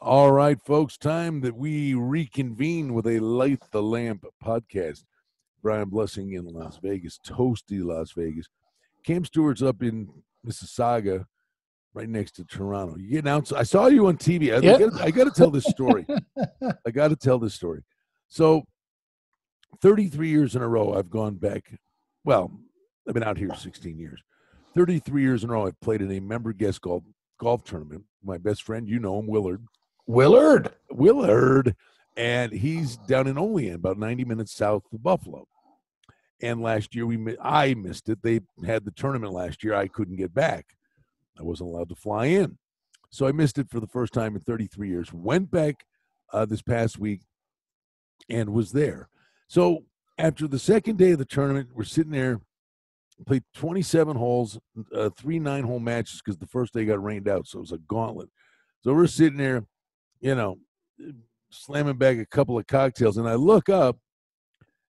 All right, folks, time that we reconvene with a Light the Lamp podcast. Brian Blessing in Las Vegas, toasty Las Vegas. Cam Stewart's up in Mississauga, right next to Toronto. You out? I saw you on TV. I, Yep. I got to tell this story. I got to tell this story. So, 33 years in a row, I've gone back. Well, I've been out here 16 years. 33 years in a row, I've played in a member guest golf golf tournament. My best friend, you know him, Willard. Willard. Willard, and he's down in Olean, about 90 minutes south of Buffalo. And last year we I missed it. They had the tournament last year. I couldn't get back. I wasn't allowed to fly in, so I missed it for the first time in 33 years. Went back uh, this past week and was there. So after the second day of the tournament, we're sitting there, played 27 holes, uh, three nine hole matches because the first day got rained out, so it was a gauntlet. So we're sitting there, you know, slamming back a couple of cocktails, and I look up,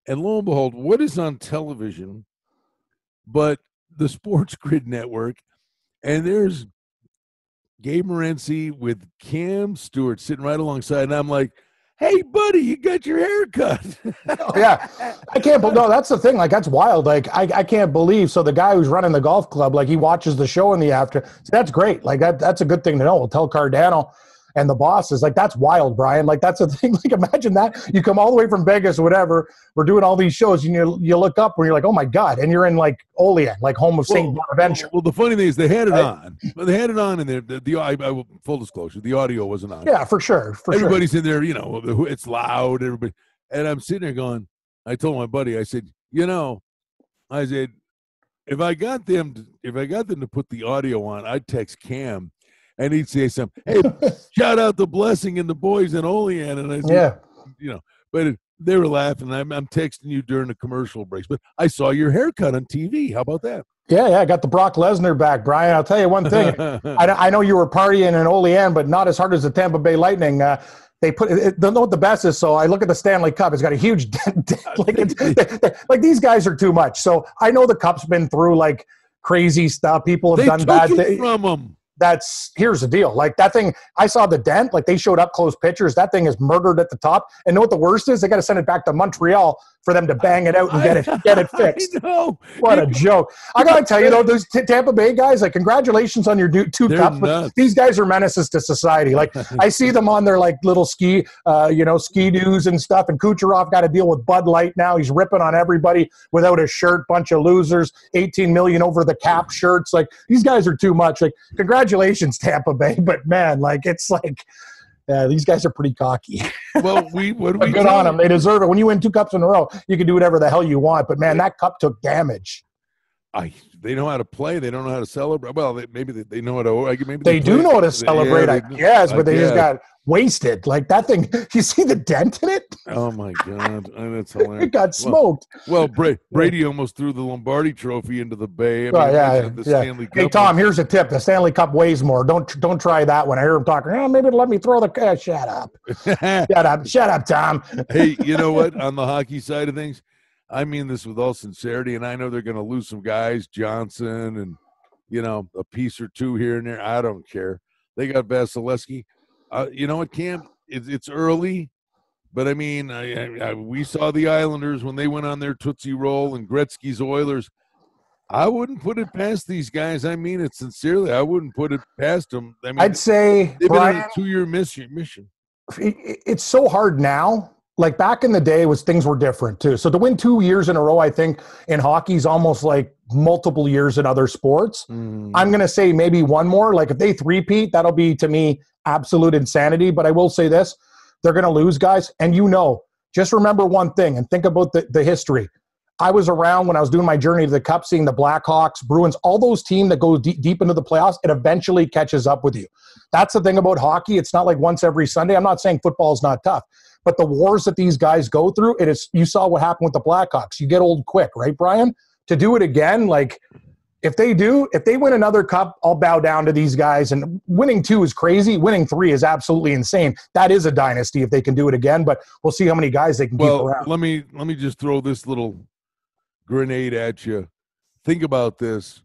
and lo and behold, what is on television but the Sports Grid Network, and there's Gabe Morency with Cam Stewart sitting right alongside, and I'm like, "Hey, buddy, you got your hair cut." Yeah. I can't believe, no, that's the thing. Like, that's wild. Like, I, I can't believe. So, the guy who's running the golf club, like, he watches the show in the after. So that's great. Like, that, that's a good thing to know. We'll tell Cardano and the bosses, like, that's wild, Brian. Like, that's a thing. Like, imagine that. You come all the way from Vegas or whatever. We're doing all these shows, and you, you look up and you're like, oh my God. And you're in, like, Olean, like, home of St. Bonaventure. Well, the funny thing is, they had it Right. on. They had it on, and the, the, the I, I, full disclosure, the audio wasn't on. Yeah, for sure. For sure. Everybody's in there, you know, it's loud. Everybody, and I'm sitting there going. I told my buddy, I said, you know, I said, if I got them, to, if I got them to put the audio on, I'd text Cam, and he'd say something. Hey, shout out the blessing and the boys in Olean, and I said, Yeah. you know, but it, they were laughing. I'm, I'm texting you during the commercial breaks, but I saw your haircut on TV. How about that? Yeah, yeah. I got the Brock Lesnar back, Brian. I'll tell you one thing. I, I know you were partying in Olean, but not as hard as the Tampa Bay Lightning. Uh, they put it, don't know what the best is. So I look at the Stanley Cup; it's got a huge dent. like, it's, like these guys are too much. So I know the cup's been through like crazy stuff. People have they done bad things. from them. That's here's the deal. Like that thing, I saw the dent. Like they showed up close pictures. That thing is murdered at the top. And know what the worst is? They got to send it back to Montreal for them to bang it out and get it get it fixed. What a joke! I gotta tell you though, those T- Tampa Bay guys, like, congratulations on your two They're cups. But these guys are menaces to society. Like, I see them on their like little ski, uh, you know, ski doos and stuff. And Kucherov got to deal with Bud Light now. He's ripping on everybody without a shirt. Bunch of losers. Eighteen million over the cap shirts. Like, these guys are too much. Like, congratulations, Tampa Bay. But man, like, it's like. Yeah, these guys are pretty cocky. Well, we what we good on them. They deserve it. When you win two cups in a row, you can do whatever the hell you want. But man, that cup took damage. I, they know how to play. They don't know how to celebrate. Well, they, maybe they, they know how to. I- Maybe They do play- know how to yeah, celebrate, I they do. guess, but they just guess. got wasted. Like that thing, you see the dent in it? Oh my god, Oh, that's It got smoked. Well, Bra- Brady almost threw the Lombardi Trophy into the bay. I mean, Oh, yeah, the yeah. Stanley Cup Hey Tom, here's a tip: the Stanley Cup weighs more. Don't don't try that one. I hear him talking. Oh, maybe let me throw the. eh, shut up! Shut up! Shut up, Tom. hey, you know what? On the hockey side of things, I mean this with all sincerity, and I know they're going to lose some guys, Johnson, and you know a piece or two here and there. I don't care. They got Vasilevskiy. Uh, you know what, Cam? It's, it's early, but I mean, I, I, I, we saw the Islanders when they went on their tootsie roll, and Gretzky's Oilers. I wouldn't put it past these guys. I mean it sincerely. I wouldn't put it past them. I mean, I'd say they've been on a two-year mission. Mission. it- it- it's so hard now. Like back in the day, was things were different too. So to win two years in a row, I think in hockey is almost like multiple years in other sports. Mm. I'm going to say maybe one more. Like if they three-peat, that'll be to me absolute insanity. But I will say this: they're going to lose, guys. And you know, just remember one thing and think about the, the history. I was around when I was doing my journey to the Cup, seeing the Blackhawks, Bruins, all those teams that go deep, deep into the playoffs. It eventually catches up with you. That's the thing about hockey. It's not like once every Sunday. I'm not saying football is not tough, but the wars that these guys go through, it is. You saw what happened with the Blackhawks. You get old quick, right, Brian? To do it again, like if they do, if they win another cup, I'll bow down to these guys. And winning two is crazy. Winning three is absolutely insane. That is a dynasty if they can do it again. But we'll see how many guys they can keep Well, around. let me let me just throw this little grenade at you. Think about this.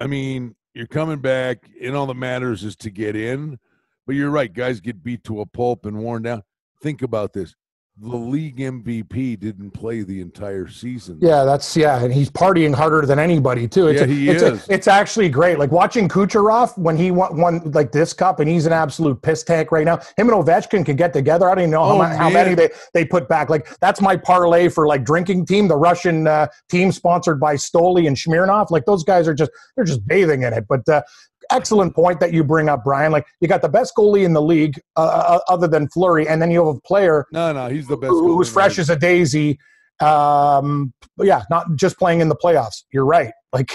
I mean, you're coming back, and all that matters is to get in. But you're right. Guys get beat to a pulp and worn down. Think about this. The league MVP didn't play the entire season. Yeah, that's yeah, and he's partying harder than anybody too. It's Yeah, a- he it's a- is. it's actually great. Like watching Kucherov when he won, won like this cup, and he's an absolute piss tank right now. Him and Ovechkin can get together. I don't even know how, Oh, ma- how many they, they put back. Like that's my parlay for like drinking team, the Russian uh, team sponsored by Stoli and Smirnoff. Like those guys are just they're just bathing in it. But uh, excellent point that you bring up, Brian. Like you got the best goalie in the league, uh, uh, other than Fleury, and then you have a player No, no, he's the best. who- who's goalie in the fresh as a daisy. Um, yeah, not just playing in the playoffs. You're right. Like,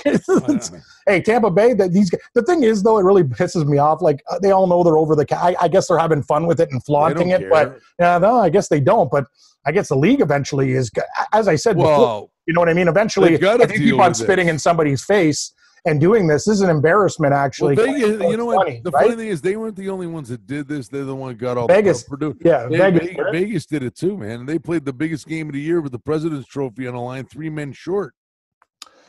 hey, Tampa Bay. That these g- the thing is though, it really pisses me off. Like uh, they all know they're over the. Ca- I, I guess they're having fun with it and flaunting it, but yeah, no, I guess they don't. But I guess the league eventually is. As I said before, you know what I mean. Eventually, if you keep on spitting this. in somebody's face and doing this, this is an embarrassment. well, Actually, Vegas, you know what? funny, the right? funny thing is, they weren't the only ones that did this. They're the one who got all Vegas, the Purdue. yeah, They- Vegas. Vegas, Vegas did it too, man. They played the biggest game of the year with the President's Trophy on the line, three men short.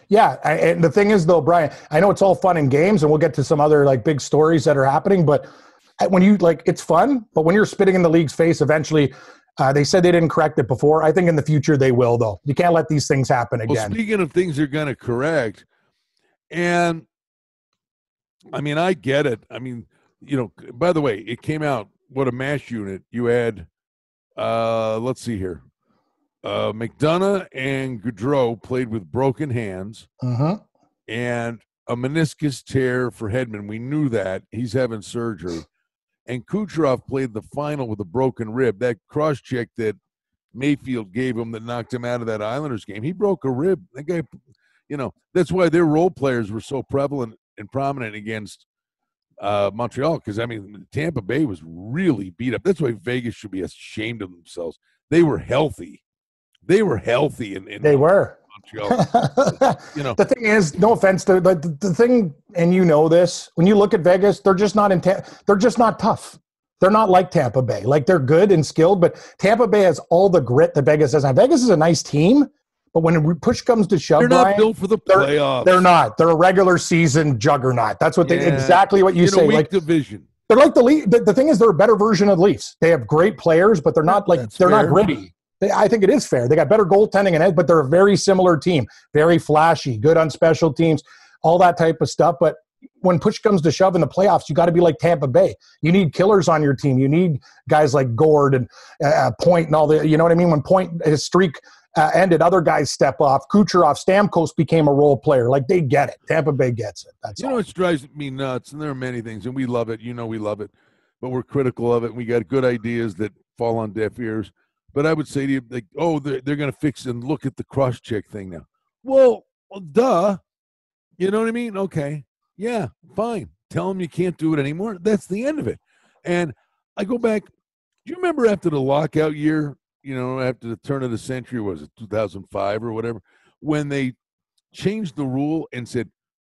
Yeah, I- and the thing is, though, Brian, I know it's all fun and games, and we'll get to some other like big stories that are happening. But when you like, it's fun. But when you're spitting in the league's face, eventually, uh, they said they didn't correct it before. I think in the future they will, though. You can't let these things happen Well, again. speaking of things they're going to correct, and I mean, I get it. I mean, you know, by the way, it came out what a mash unit. You had, uh, let's see here, uh, McDonagh and Goudreau played with broken hands hmm and a meniscus tear for Hedman. We knew that he's having surgery, and Kucherov played the final with a broken rib. That cross check that Mayfield gave him that knocked him out of that Islanders game. He broke a rib. That guy, you know, that's why their role players were so prevalent and prominent against uh, Montreal. Because I mean, Tampa Bay was really beat up. That's why Vegas should be ashamed of themselves. They were healthy. They were healthy in They were. Montreal. You know, the thing is, no offense to the, the, the thing, and you know this. When you look at Vegas, they're just not in. they're just not tough. They're not like Tampa Bay. Like they're good and skilled, but Tampa Bay has all the grit that Vegas doesn't. Vegas is a nice team, but when push comes to shove, they're not Brian, built for the they're- playoffs. they're not. They're a regular season juggernaut. That's what they Yeah. exactly what you in say. a weak Like division. they're like the league. The, the thing is, they're a better version of the Leafs. They have great players, but they're not like That's they're not gritty. They, I think it is fair. They got better goaltending and it, but they're a very similar team. Very flashy, good on special teams, all that type of stuff. But when push comes to shove in the playoffs, you got to be like Tampa Bay. You need killers on your team. You need guys like Gourde and uh, Point and all the. You know what I mean? When Point his streak uh, did other guys step off. Kucherov, Stamkos became a role player. Like they get it. Tampa Bay gets it. That's You know what drives me nuts, and there are many things, and we love it. You know, we love it, but we're critical of it. And we got good ideas that fall on deaf ears. But I would say to you, like, oh, they're, they're going to fix and look at the cross check thing now. Well, well, duh. You know what I mean? Okay. Yeah, fine. Tell them you can't do it anymore. That's the end of it. And I go back. Do you remember after the lockout year, you know, after the turn of the century, was it 2005 or whatever, when they changed the rule and said,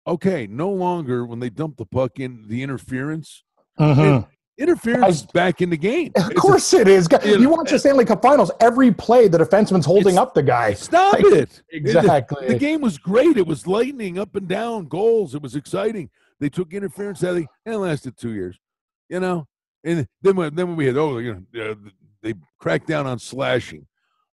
okay, no longer when they dump the puck in the interference, Mhm. interference is back in the game. Of It's a- course it is. you know, watch the Stanley Cup Finals. Every play, the defenseman's holding up the guy. Stop Like, it. Exactly. The game was great. It was lightning up and down, goals. It was exciting. They took interference out of the, and it lasted two years, you know. And then when then when we had oh you know uh, they cracked down on slashing,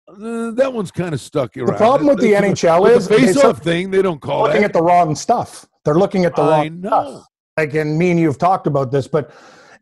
uh, that one's kind of stuck around. The problem with the That's- NHL is the face-off thing. They don't call looking that. at the wrong stuff. They're looking at the I wrong know. stuff. Like, and me and you have talked about this, but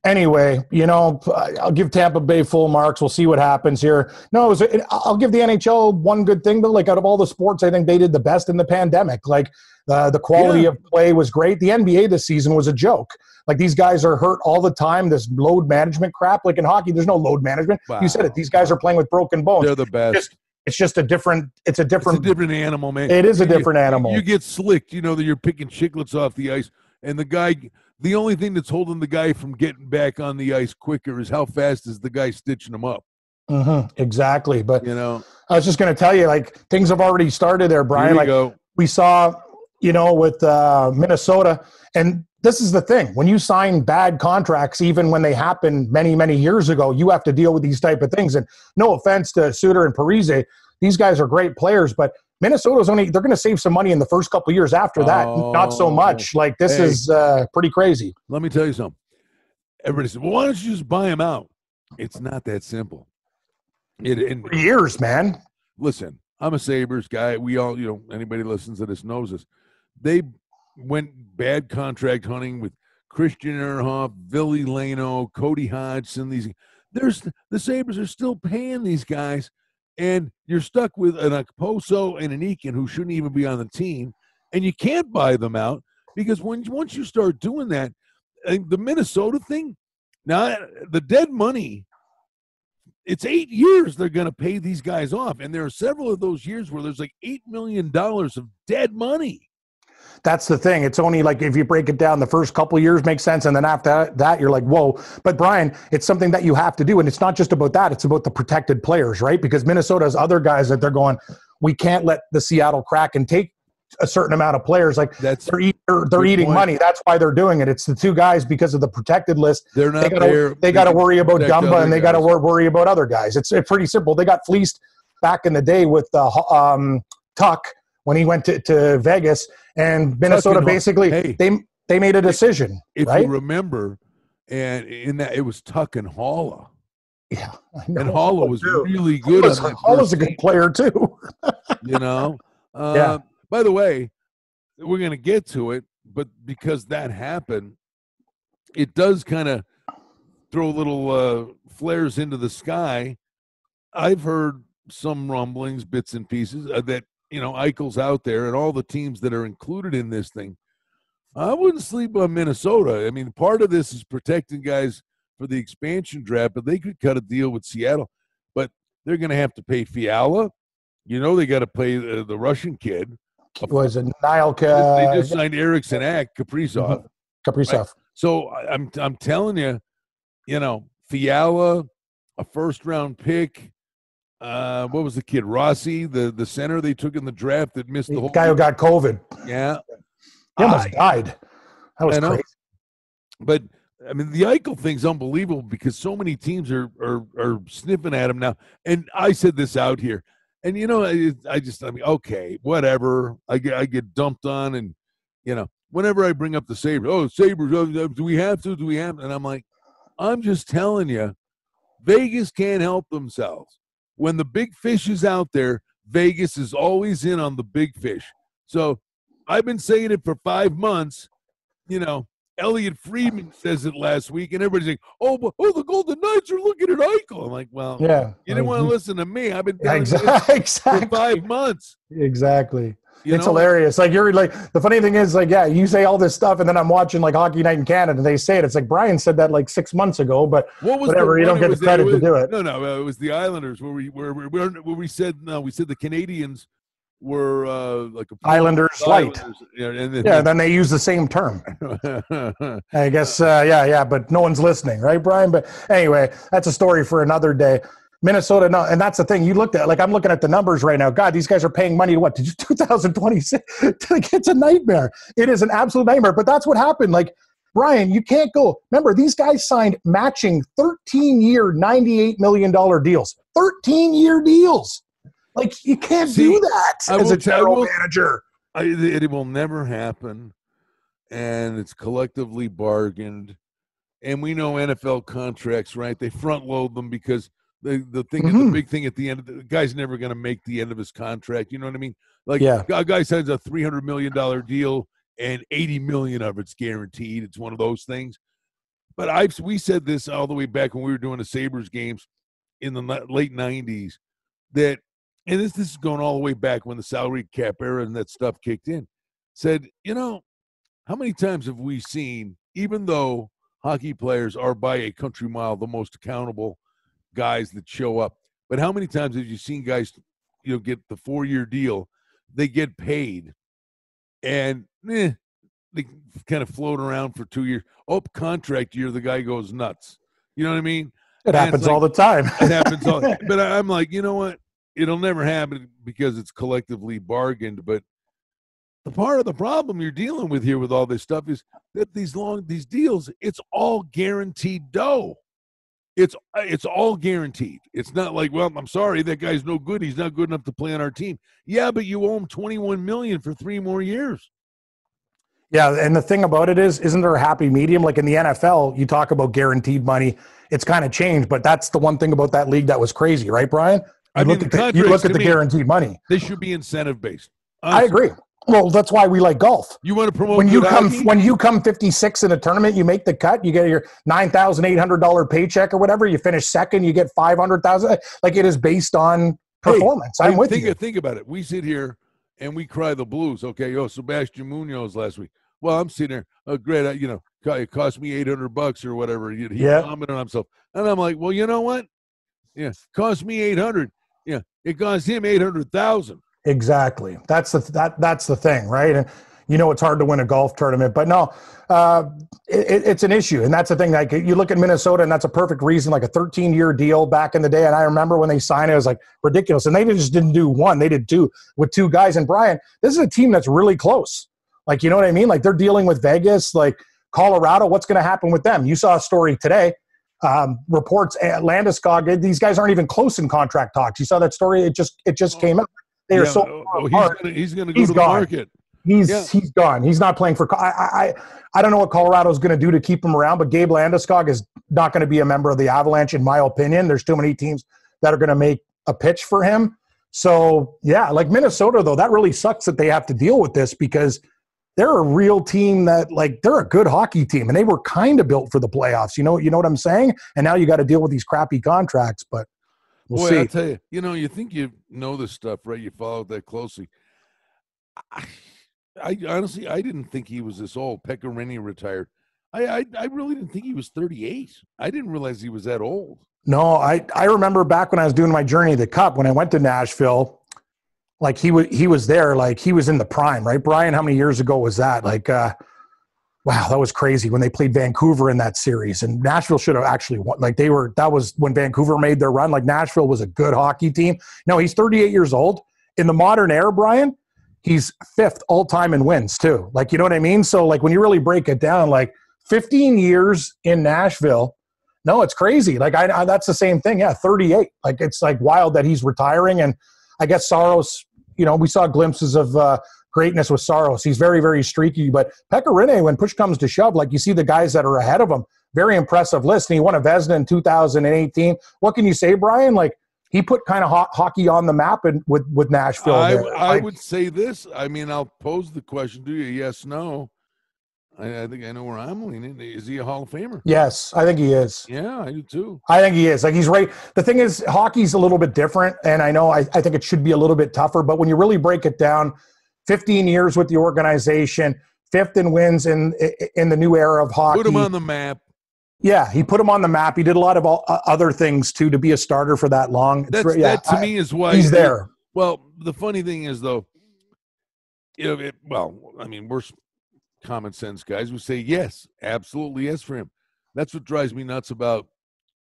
anyway, you know, I'll give Tampa Bay full marks. We'll see what happens here. No, it was, I'll give the NHL one good thing, though. Like, out of all the sports, I think they did the best in the pandemic. Like, uh, the quality Yeah. of play was great. The NBA this season was a joke. Like, these guys are hurt all the time. This load management crap. Like in hockey, there's no load management. You said it. These guys are playing with broken bones. They're the best. Just- It's just a different. It's a It's different. a different animal, man. it is a You- different animal. You get slicked, you know that you're picking chiclets off the ice, and the guy, the only thing that's holding the guy from getting back on the ice quicker is how fast is the guy stitching him up. Mhm, exactly. But You know, I was just going to tell you, like things have already started there, Brian. we Like go. we saw, you know, with uh, Minnesota, and this is the thing: when you sign bad contracts, even when they happen many, many years ago, you have to deal with these type of things. And no offense to Suter and Parise, these guys are great players, but Minnesota's only they're going to save some money in the first couple years after that. Not so Oh, much. Like this hey. is uh, pretty crazy. Let me tell you something. everybody said, "Well, why don't you just buy him out?" It's not that simple. It For years, man. listen, I'm a Sabres guy. We all, you know, anybody listens to this knows this. They went bad contract hunting with Christian Ehrhoff, Ville Leino, Cody Hodgson. These there's the Sabres are still paying these guys, and you're stuck with an Okposo and an Eakin who shouldn't even be on the team, and you can't buy them out because when once you start doing that, the Minnesota thing, now the dead money it's eight years they're going to pay these guys off. And there are several of those years where there's like $8 million of dead money. That's the thing. It's only like if you break it down, the first couple years make sense, and then after that, you're like, whoa. But Brian, it's something that you have to do, and it's not just about that. It's about the protected players, right? Because Minnesota has other guys that they're going. We can't let the Seattle crack and take a certain amount of players. Like That's they're, eat, they're, they're eating point. money. That's why they're doing it. It's the two guys because of the protected list. they're not They got there. to they got to worry about Dumba and they got to wor- worry about other guys. It's, it's pretty simple. They got fleeced back in the day with uh, um, Tuch when he went to, to Vegas and Minnesota. and Basically, hey. they they made a decision, If right? you remember, and in that it was Tuch and Haula. yeah, I And know. Haula was Dude. really good. Haula's, on that Haula's a first good player too. you know. Uh, Yeah. By the way, we're going to get to it, but because that happened, it does kind of throw little uh, flares into the sky. I've heard some rumblings, bits and pieces uh, that you know Eichel's out there, and all the teams that are included in this thing. I wouldn't sleep on Minnesota. I mean, part of this is protecting guys for the expansion draft, but they could cut a deal with Seattle, but they're going to have to pay Fiala. You know, they got to pay the, the Russian kid. It was a Niall they just signed Eriksson Ek, Kaprizov. Mm-hmm. Kaprizov? So I'm I'm telling you, you know, Fiala, a first round pick. Uh, what was the kid Rossi, the the center they took in the draft that missed the The whole guy who got COVID. yeah. He almost I- died. That was crazy. But I mean, the Eichel thing's unbelievable because so many teams are are are sniffing at him now. And I said this out here, and you know, I, I just I mean, okay, whatever. I get I get dumped on, and you know, whenever I bring up the Sabres, oh Sabres, oh, do we have to? Do we have? And I'm like, I'm just telling you, Vegas can't help themselves. When the big fish is out there, Vegas is always in on the big fish. So I've been saying it for five months. You know, Elliotte Friedman says it last week, and everybody's like, "Oh, but, oh, the Golden Knights are looking at Eichel." I'm like, "Well, Yeah. you didn't want to listen to me. I've been Yeah, telling you this exactly. for five months." Exactly. You it's know? hilarious. Like you're like the funny thing is like yeah, you say all this stuff, and then I'm watching like Hockey Night in Canada, and they say it. It's like Brian said that like six months ago, but What was whatever, you don't get the was to do it. No, no, uh, it was the Islanders where we where where, where, where we said no, we said the Canadiens were uh, like a Islanders light. Islanders, yeah, and then, Yeah, then they use the same term. I guess uh, yeah, yeah, but no one's listening, right, Brian? But anyway, that's a story for another day. Minnesota, no, and that's the thing. You looked at like I'm looking at the numbers right now. God, these guys are paying money to what to 2026. Like, it's a nightmare. It is an absolute nightmare. But that's what happened. Like Brian, you can't go. Remember, these guys signed matching 13 year, 98 million dollar deals. 13 year deals. Like you can't See, do that I as a will general will- manager. I, it will never happen, and it's collectively bargained. And we know NFL contracts, right? They front load them because the the thing, the Mhm. big thing at the end, of the, the guy's never going to make the end of his contract. You know what I mean? Like, Yeah. a guy signs a three hundred million dollar deal, and eighty million of it's guaranteed. It's one of those things. But I've we said this all the way back when we were doing the Sabres games in the late nineties that and this this is going all the way back when the salary cap era and that stuff kicked in. Said, you know, how many times have we seen, even though hockey players are by a country mile the most accountable guys that show up, but how many times have you seen guys, you know, get the four year deal, they get paid, and eh, they kind of float around for two years. Oh, contract year, the guy goes nuts. You know what I mean? It And happens like- all the time. it happens all but i'm like you know what it'll never happen because it's collectively bargained but the part of the problem you're dealing with here with all this stuff is that these long these deals it's all guaranteed dough it's uh, it's all guaranteed it's not like well i'm sorry that guy's no good he's not good enough to play on our team yeah but you owe him 21 million for three more years Yeah, and the thing about it is, isn't there a happy medium? Like in the NFL, you talk about guaranteed money. It's kind of changed, but that's the one thing about that league that was crazy, right, Brian? You I mean, look at the, you look at the me- guaranteed money. This should be incentive based. I agree. Well, that's why we like golf. You want to promote when you come hockey? when you come 56 in a tournament, you make the cut, you get your $9,800 paycheck or whatever, you finish second, you get 500,000 like it is based on performance. I I'm mean, with think, you. Think about it. We sit here and we cry the blues. Okay, oh, Sebastian Munoz last week. Well, I'm sitting there. Oh, great. I, you know, it cost me 800 bucks or whatever. He, Yeah. commented on himself, and I'm like, well, you know what? Yeah, cost me 800. Yeah, it cost him 800,000. Exactly. That's the that that's the thing, right? And you know it's hard to win a golf tournament, but no, uh, it, it's an issue, and that's the thing. Like you look at Minnesota, and that's a perfect reason. Like a 13 year deal back in the day, and I remember when they signed it, it was like ridiculous. And they just didn't do one; they did two with two guys. And Brian, this is a team that's really close. Like you know what I mean? Like they're dealing with Vegas, like Colorado. What's going to happen with them? You saw a story today. Um, reports at Landeskog. These guys aren't even close in contract talks. You saw that story? It just it just came out. They are Yeah, so oh, oh, apart. he's he's gonna go He's to the gone. market. He's Yeah. he's gone. He's not playing for. I I I don't know what Colorado's going to do to keep him around, but Gabe Landeskog is not going to be a member of the Avalanche, in my opinion. There's too many teams that are going to make a pitch for him. So yeah, like Minnesota though, that really sucks that they have to deal with this because they're a real team that like they're a good hockey team and they were kind of built for the playoffs. You know, you know what I'm saying? And now you got to deal with these crappy contracts, but we'll Boy, see. I tell you, you know, you think you know this stuff, right? You follow it that closely. I, I honestly, I didn't think he was this old. Pekka Rinne retired. I, I, I really didn't think he was 38. I didn't realize he was that old. No, I, I remember back when I was doing my journey to the cup when I went to Nashville, like he was he was there, like he was in the prime, right? Brian, how many years ago was that? Like uh wow, that was crazy when they played Vancouver in that series. And Nashville should have actually won. Like they were that was when Vancouver made their run. Like Nashville was a good hockey team. No, he's 38 years old. In the modern era, Brian, he's fifth all time in wins too. Like you know what I mean? So like when you really break it down, like 15 years in Nashville, no, it's crazy. Like I, I that's the same thing. Yeah, 38. Like it's like wild that he's retiring. And I guess Saros, you know, we saw glimpses of uh, greatness with Saros. He's very, very streaky. But Pekka Rinne, when push comes to shove, like you see the guys that are ahead of him, very impressive list. And he won a Vezina in 2018. What can you say, Brian? Like he put kind of ho- hockey on the map and with with Nashville. I. I would say this. I mean, I'll pose the question to you yes, no. I, I think I know where I'm leaning. Is he a Hall of Famer? yes, I think he is. Yeah, I do too. I think he is. Like he's right. The thing is, hockey's a little bit different, and I know I, I think it should be a little bit tougher. But when you really break it down, 15 years with the organization, fifth in wins in in the new era of hockey. Put him on the map. yeah, he put him on the map. He did a lot of all, uh, other things too to be a starter for that long. That's, yeah, that to I- me is why he's there. Well, the funny thing is though, you know, it, well, I mean, we're common sense guys. We say yes, absolutely yes for him. That's what drives me nuts about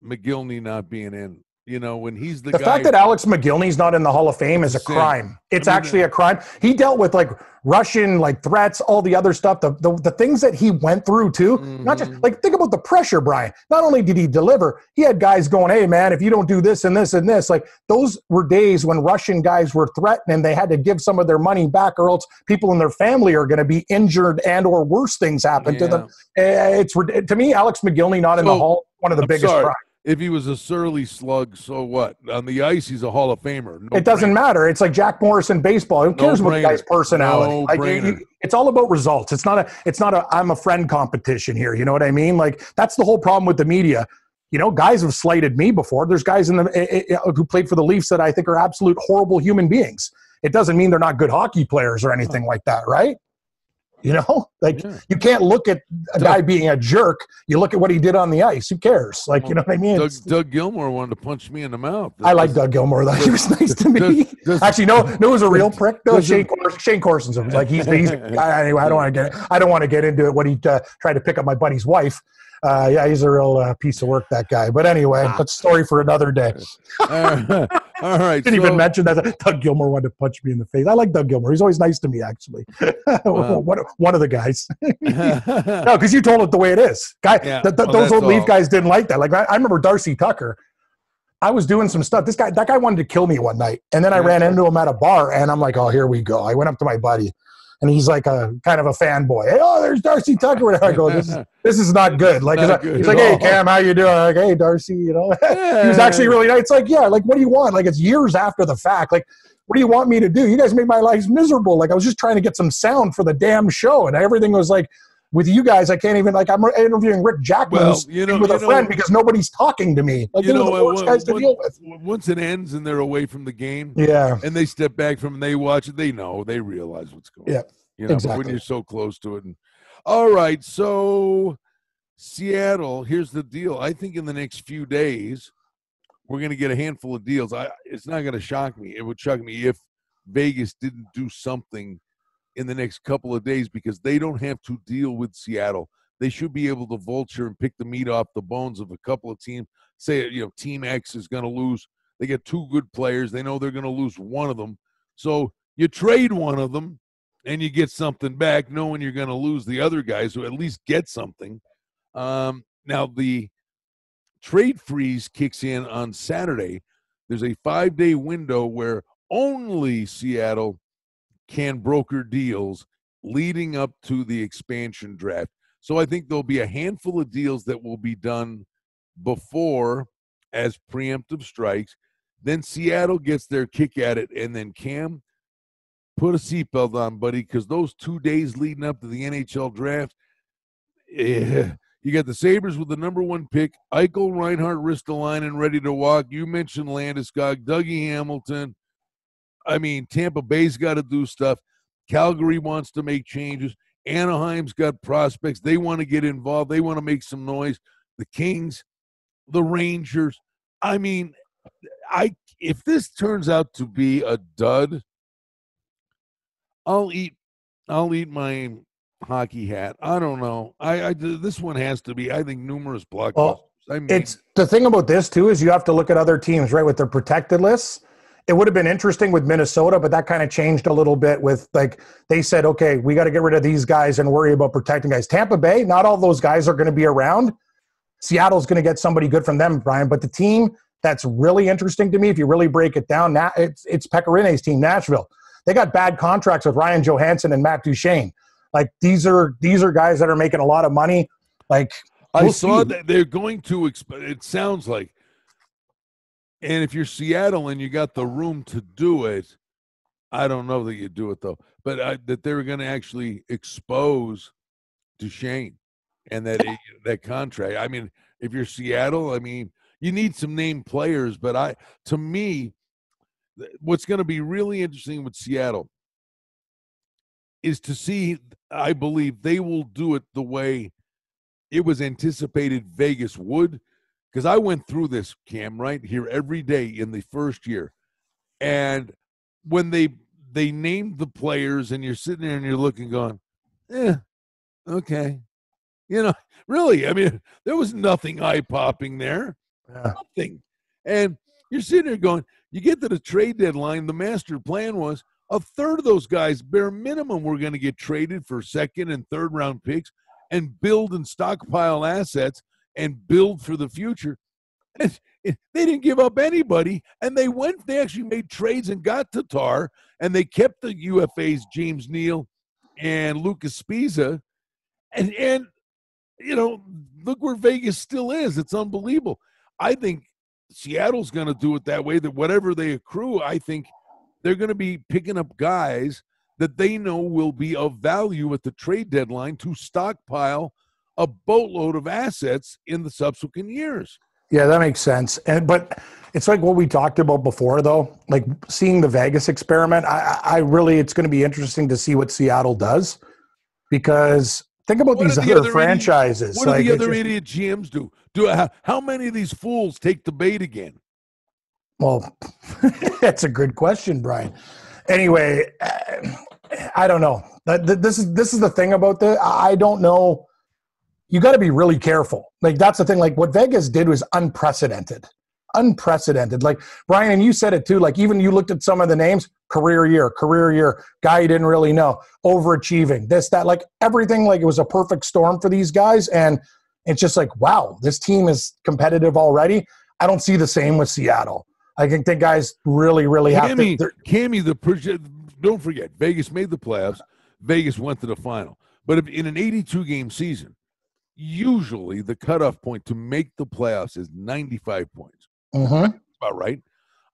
Mogilny not being in. You know, when he's the, The fact that Alex Mogilny's not in the Hall of Fame is a sin. crime. It's I mean, actually a crime. He dealt with like Russian like threats, all the other stuff, the the, the things that he went through too. Not just Mhm. like think about the pressure, Brian. Not only did he deliver, he had guys going, "Hey, man, if you don't do this and this and this," like those were days when Russian guys were threatened and they had to give some of their money back, or else people in their family are going to be injured and or worse things happen to them. Eh, It's to me, Alex Mogilny not in the Hall, one of the I'm biggest sorry. crimes. If he was a surly slug, so what? On the ice, he's a Hall of Famer. No it doesn't brainer. matter. It's like Jack Morris in baseball. Who cares about the guy's personality? No like, brainer. you- it's all about results. It's not a. It's not a. I'm a friend competition here. You know what I mean? Like that's the whole problem with the media. You know, guys have slighted me before. There's guys in the eh, eh, eh, who played for the Leafs that I think are absolute horrible human beings. It doesn't mean they're not good hockey players or anything like that, right? You know, like Yeah. you can't look at a guy being a jerk. You look at what he did on the ice. Who cares? Like, you know what I mean? Doug, Doug Gilmour wanted to punch me in the mouth. I like Doug Gilmour. Though. He was nice to me. Does- does- Actually, no, no, was a real prick. No, Shane, Shayne Corson's like he's he's I, anyway. I don't want to get I don't want to get into it. When he uh, tried to pick up my buddy's wife. Uh, yeah, he's a real uh, piece of work, that guy. But anyway, that's story for another day. All right. Didn't so- even mention that Doug Gilmour wanted to punch me in the face. I like Doug Gilmour. He's always nice to me, actually. Wow. one, one of the guys. no, because you told it the way it is. Guy, Yeah, th- th- well, those old Leaf guys didn't like that. Like I, I remember Darcy Tucker. I was doing some stuff. This guy, that guy wanted to kill me one night, and then I Yeah. ran into him at a bar, and I'm like, "Oh, here we go." I went up to my buddy, and he's like a kind of a fanboy. Hey, oh, there's Darcy Tucker. I go, this is this is not good. Like Not he's like, good he's like, hey. Cam, how you doing? I'm like, hey Darcy, you know. he was actually really nice. It's like, yeah, like what do you want? Like it's years after the fact. Like, what do you want me to do? You guys made my life miserable. Like I was just trying to get some sound for the damn show, and everything was like. With you guys, I can't even like I'm interviewing Rick Jackman Well, you know- with you a friend because nobody's talking to me. Like You know, the what, worst guys to deal with. once it ends and they're away from the game, Yeah, and they step back from and they watch it, they know, they realize what's going Yeah, on. You know, exactly. when you're so close to it. And all right, so Seattle, here's the deal. I think in the next few days, we're gonna get a handful of deals. I it's not gonna shock me. It would shock me if Vegas didn't do something in the next couple of days because they don't have to deal with Seattle. They should be able to vulture and pick the meat off the bones of a couple of teams. Say, you know, Team X is going to lose. They get two good players. They know they're going to lose one of them. So you trade one of them and you get something back, knowing you're going to lose the other guys who at least get something. Um, now, the trade freeze kicks in on Saturday. There's a five day window where only Seattle can broker deals leading up to the expansion draft. So I think there'll be a handful of deals that will be done before as preemptive strikes. Then Seattle gets their kick at it, and then Cam, put a seatbelt on, buddy, because those two days leading up to the NHL draft, eh, you got the Sabres with the number one pick, Eichel, Reinhart, Ristolainen ready to walk. You mentioned Landeskog, Dougie Hamilton. I mean, Tampa Bay's got to do stuff. Calgary wants to make changes. Anaheim's got prospects. They want to get involved. They want to make some noise. The Kings, the Rangers. I mean, I if this turns out to be a dud, I'll eat I'll eat my hockey hat. I don't know. I, I this one has to be. I think numerous blockbusters. Well, I mean, it's the thing about this too is you have to look at other teams right with their protected lists. It would have been interesting with Minnesota, but that kind of changed a little bit with like they said, okay, we got to get rid of these guys and worry about protecting guys. Tampa Bay, not all those guys are going to be around. Seattle's going to get somebody good from them, Brian. But the team that's really interesting to me, if you really break it down, it's it's Pekka Rinne's team, Nashville. They got bad contracts with Ryan Johansen and Matt Duchene. Like these are these are guys that are making a lot of money. Like I we'll saw see. that they're going to. Exp- it sounds like, and if you're Seattle and you got the room to do it, I don't know that you do it though. But I, that they were going to actually expose Duchene and that eh, that contract. I mean, if you're Seattle, I mean, you need some named players. But I, to me, what's going to be really interesting with Seattle is to see. I believe they will do it the way it was anticipated Vegas would. Because I went through this, Cam, right here every day in the first year. And when they they named the players and you're sitting there and you're looking going, eh, okay. You know, really, I mean, there was nothing eye popping there. Yeah. Nothing. And you're sitting there going, you get to the trade deadline, the master plan was a third of those guys, bare minimum, were going to get traded for second and third round picks and build and stockpile assets and build for the future. They didn't give up anybody, and they went. They actually made trades and got Tatar, and they kept the UFAs James Neal and Luca Sbisa, and and you know look where Vegas still is. It's unbelievable. I think Seattle's going to do it that way. That whatever they accrue, I think they're going to be picking up guys that they know will be of value at the trade deadline to stockpile a boatload of assets in the subsequent years. Yeah, that makes sense. And but it's like what we talked about before, though. Like seeing the Vegas experiment. I, I really, it's going to be interesting to see what Seattle does because think about What these do the other, other franchises. What do like, the other just- idiot GMs do? Do how, how many of these fools take the bait again? Well, that's a good question, Brian. Anyway, uh, I don't know. Th- th- This is this is the thing about the. I don't know. You got to be really careful. Like that's the thing. Like what Vegas did was unprecedented, unprecedented. Like Brian and you said it too. Like even you looked at some of the names. Career year, career year. Guy you didn't really know. Overachieving. This that. Like everything. Like it was a perfect storm for these guys. And it's just like wow, this team is competitive already. I don't see the same with Seattle. I think that guys really, really have to. Cammy, the don't forget, Vegas made the playoffs. Vegas went to the final. But in an 82 game season, usually the cutoff point to make the playoffs is 95 points. Mm-hmm. About right.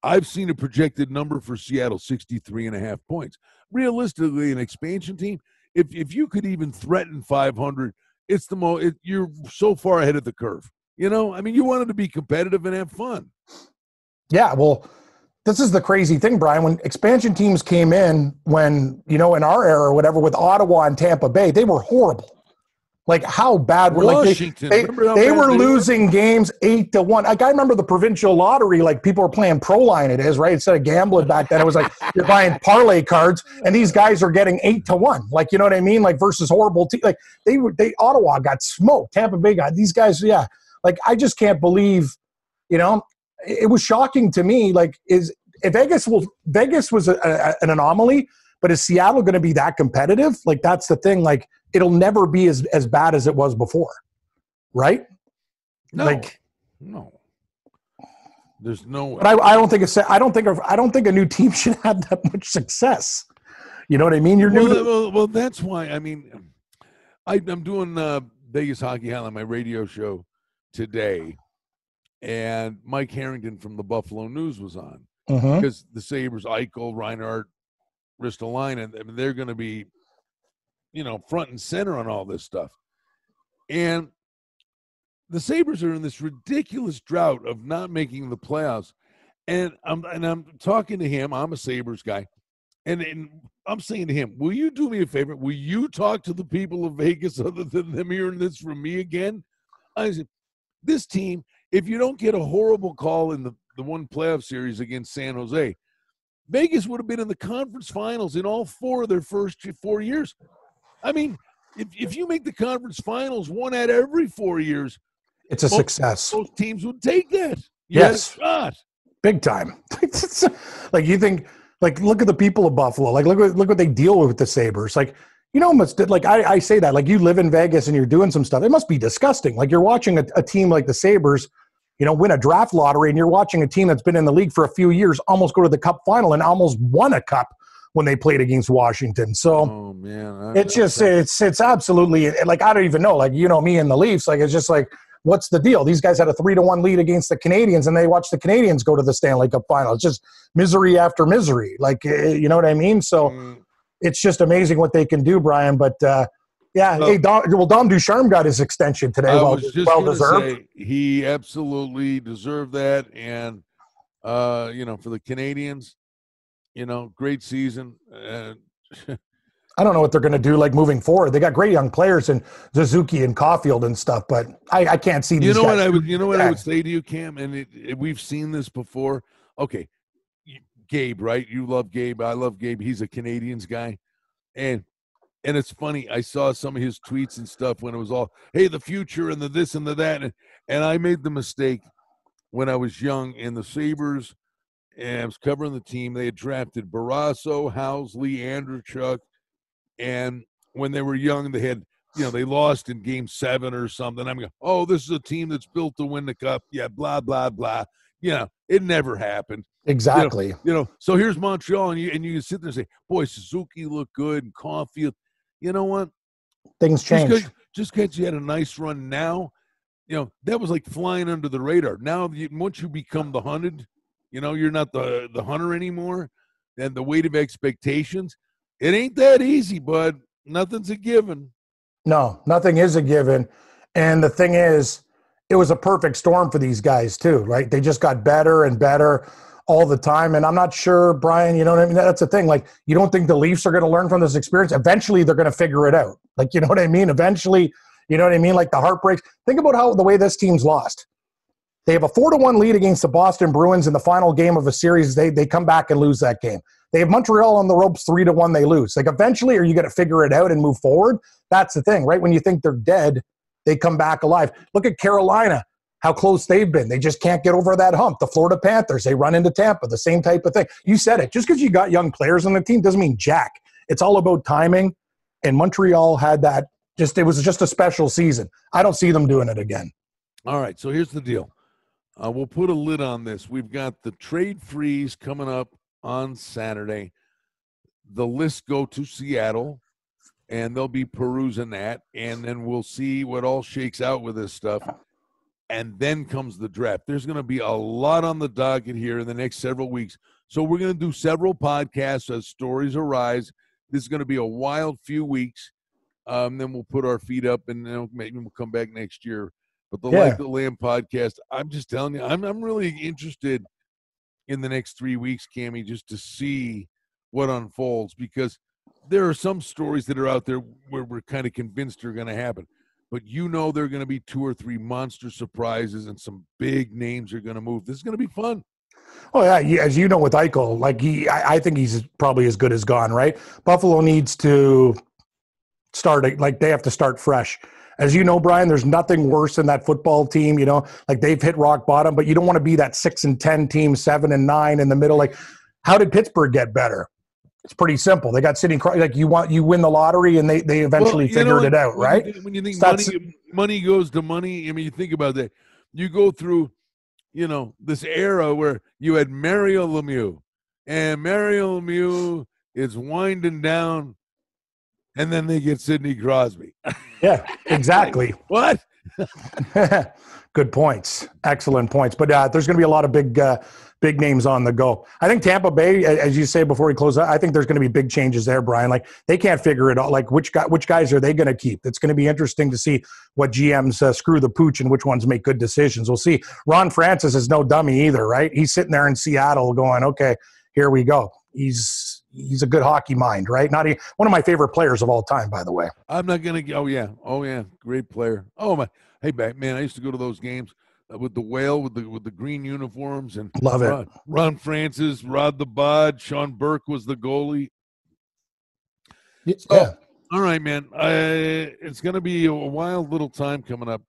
I've seen a projected number for Seattle 63 and a half points. Realistically, an expansion team, if if you could even threaten 500, it's the most it, you're so far ahead of the curve. You know, I mean, you wanted to be competitive and have fun. Yeah, well, this is the crazy thing, Brian. When expansion teams came in, when you know, in our era or whatever, with Ottawa and Tampa Bay, they were horrible. Like how bad were like they, they, they were losing were? games eight to one. Like I remember the provincial lottery, like people were playing pro line it is, right? Instead of gambling back then, it was like you're buying parlay cards and these guys are getting eight to one. Like, you know what I mean? Like versus horrible te- like they were they Ottawa got smoked. Tampa Bay got these guys, yeah. Like I just can't believe, you know, it, was shocking to me. Like, is if Vegas will Vegas was a, a, an anomaly, but is Seattle going to be that competitive? Like that's the thing. Like it'll never be as as bad as it was before, right? No, like no. There's no. But I, I don't think it's. I don't think. I don't think a new team should have that much success. You know what I mean? You're well, new. To- well, well, that's why. I mean, I, am doing uh, Vegas Hockey Hall on my radio show today, and Mike Harrington from the Buffalo News was on mm-hmm. because the Sabres, Eichel, Reinhart, Ristolainen, I mean, they're going to be, you know, front and center on all this stuff. And the Sabres are in this ridiculous drought of not making the playoffs. And I'm and I'm talking to him. I'm a Sabres guy. And, and I'm saying to him, will you do me a favor? Will you talk to the people of Vegas other than them hearing this from me again? I said, this team, if you don't get a horrible call in the, the one playoff series against San Jose, Vegas would have been in the conference finals in all four of their first four years. I mean, if, if you make the conference finals one at every four years, it's a most, success. Most teams would take that. You yes, shot. big time. like you think, like look at the people of Buffalo. Like look what look what they deal with, with the Sabres. Like you know, must like I, I say that like you live in Vegas and you're doing some stuff. It must be disgusting. Like you're watching a, a team like the Sabres you know, win a draft lottery and you're watching a team that's been in the league for a few years almost go to the cup final and almost won a cup when they played against Washington. So oh, man, it's just it's it's absolutely like I don't even know. Like you know me and the Leafs, like it's just like what's the deal? These guys had a three to one lead against the Canadiens, and they watched the Canadiens go to the Stanley Cup final. It's just misery after misery. Like eh, you know what I mean? So mm. it's just amazing what they can do, Brian. But uh, yeah. hey, Dom, well, Dom Ducharme got his extension today. I well, well deserved. Say, he absolutely deserved that, and uh, you know, for the Canadiens, you know, great season. And I don't know what they're going to do like moving forward. They got great young players in Suzuki and Caufield and stuff, but I, I can't see. you know what I would. You know what I would say to you, Cam, and it, it, we've seen this before. Okay, Gabe, right? You love Gabe. I love Gabe. He's a Canadiens guy, and and it's funny. I saw some of his tweets and stuff when it was all, "Hey, the future and the this and the that," and, and I made the mistake when I was young in the Sabres, and I was covering the team. They had drafted Barrasso, Housley, Andreychuk, and when they were young, they had you know they lost in Game Seven or something. I'm going, "Oh, this is a team that's built to win the cup." Yeah, blah blah blah. You know, it never happened. Exactly. You know, you know, so here's Montreal, and you and you sit there and say, "Boy, Suzuki looked good, and Caufield." you know what? Things change. Just because you had a nice run now, you know, that was like flying under the radar. Now, you, once you become the hunted, you know, you're not the, the hunter anymore, and the weight of expectations, it ain't that easy, bud. Nothing's a given. No, nothing is a given. And the thing is, it was a perfect storm for these guys, too, right? They just got better and better all the time. And I'm not sure, Brian, you know what I mean? That's the thing. Like, you don't think the Leafs are going to learn from this experience? Eventually, they're going to figure it out. Like, you know what I mean? Eventually, you know what I mean? Like the heartbreaks. Think about how the way this team's lost. They have a four to one lead against the Boston Bruins in the final game of a series. They they come back and lose that game. They have Montreal on the ropes three to one. They lose. Like eventually, are you going to figure it out and move forward? That's the thing, right? When you think they're dead, they come back alive. Look at Carolina how close they've been. They just can't get over that hump. The Florida Panthers, they run into Tampa, the same type of thing. You said it. Just because you got young players on the team doesn't mean jack. It's all about timing. And Montreal had that. Just it was just a special season. I don't see them doing it again. All right. So here's the deal. Uh, we'll put a lid on this. We've got the trade freeze coming up on Saturday. The list go to Seattle. and they'll be perusing that, and then we'll see what all shakes out with this stuff. And then comes the draft. There's going to be a lot on the docket here in the next several weeks. So we're going to do several podcasts as stories arise. This is going to be a wild few weeks. Um, then we'll put our feet up, and then maybe we'll come back next year. But the Yeah. Light the Lamp podcast, I'm just telling you, I'm I'm really interested in the next three weeks, Cammy, just to see what unfolds because there are some stories that are out there where we're kind of convinced are going to happen. But you know, there are going to be two or three monster surprises, and some big names are going to move. This is going to be fun. Oh yeah, as you know with Eichel, like he, I, I think he's probably as good as gone. Right, Buffalo needs to start like they have to start fresh. As you know, Brian, there's nothing worse than that football team. You know, like they've hit rock bottom, but you don't want to be that six and ten team, seven and nine in the middle. Like, how did Pittsburgh get better? It's pretty simple. They got Cro- like you want you win the lottery, and they they eventually Well, you know figured it out, When right? think- when you think money, money goes to money. I mean, you think about that. You go through, you know, this era where you had Mario Lemieux, and Mario Lemieux is winding down, and then they get Sidney Crosby. Yeah, exactly. What? Good points. Excellent points. But uh, there's going to be a lot of big, uh, big names on the go. I think Tampa Bay, as you say before we close, I think there's going to be big changes there, Brian. Like they can't figure it out. Like which guy, which guys are they going to keep? It's going to be interesting to see what GMs uh, screw the pooch and which ones make good decisions. We'll see. Ron Francis is no dummy either, right? He's sitting there in Seattle going, okay, here we go. He's he's a good hockey mind, right? Not a, one of my favorite players of all time, by the way. I'm not gonna. Oh yeah. Oh yeah. Great player. Oh my. Hey, back man. I used to go to those games uh, with the whale with the with the green uniforms and Love it. Ron, Ron Francis, Rod the Bod, Sean Burke was the goalie. Yeah. Oh, All right, man. Uh, it's going to be a wild little time coming up,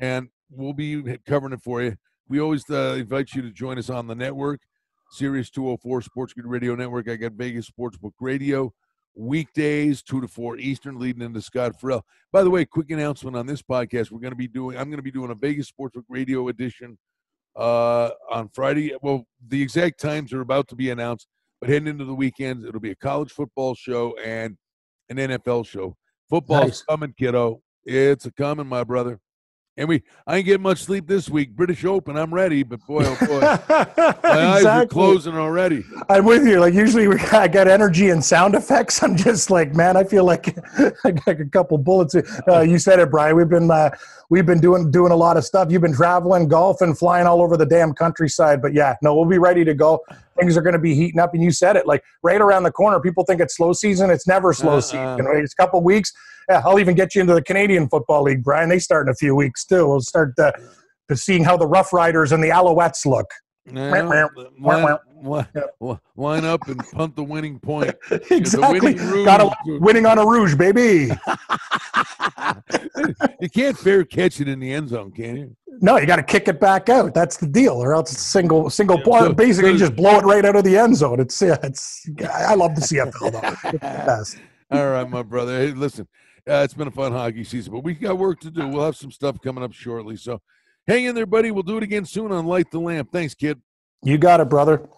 and we'll be covering it for you. We always uh, invite you to join us on the network, Sirius 204 Sports Grid Radio Network. I got Vegas Sportsbook Radio, weekdays, 2 to 4 Eastern, leading into Scott Ferrall. By the way, quick announcement on this podcast. We're going to be doing, I'm going to be doing a Vegas Sportsbook Radio edition uh, on Friday. Well, the exact times are about to be announced, but heading into the weekends, it'll be a college football show and an NFL show. Football's Nice. coming, kiddo. It's a coming, my brother. And we, I ain't getting much sleep this week. British Open, I'm ready, but boy, oh boy, my eyes are closing already. I'm with you. Like usually, we, I got energy and sound effects. I'm just like, man, I feel like I got a couple bullets. Uh, you said it, Brian. We've been uh, we've been doing doing a lot of stuff. You've been traveling, golfing, flying all over the damn countryside. But yeah, no, we'll be ready to go. Things are going to be heating up, and you said it. Like right around the corner, people think it's slow season. It's never slow Uh-uh. season. Right? It's a couple weeks. Yeah, I'll even get you into the Canadian Football League, Brian. They start in a few weeks too. We'll start uh, to seeing how the Roughriders and the Alouettes look. Line, line, line up and punt the winning point. exactly. winning Got a winning on a rouge, baby. you can't fair catch it in the end zone, can you? No, you got to kick it back out. That's the deal, or else it's single single Yeah, point. so- Basically, so- just blow it right out of the end zone. It's yeah, it's. I love the CFL though. The best. All right, my brother. Hey, listen, uh, it's been a fun hockey season, but we got work to do. We'll have some stuff coming up shortly. So hang in there, buddy. We'll do it again soon on Light the Lamp. Thanks, kid. You got it, brother.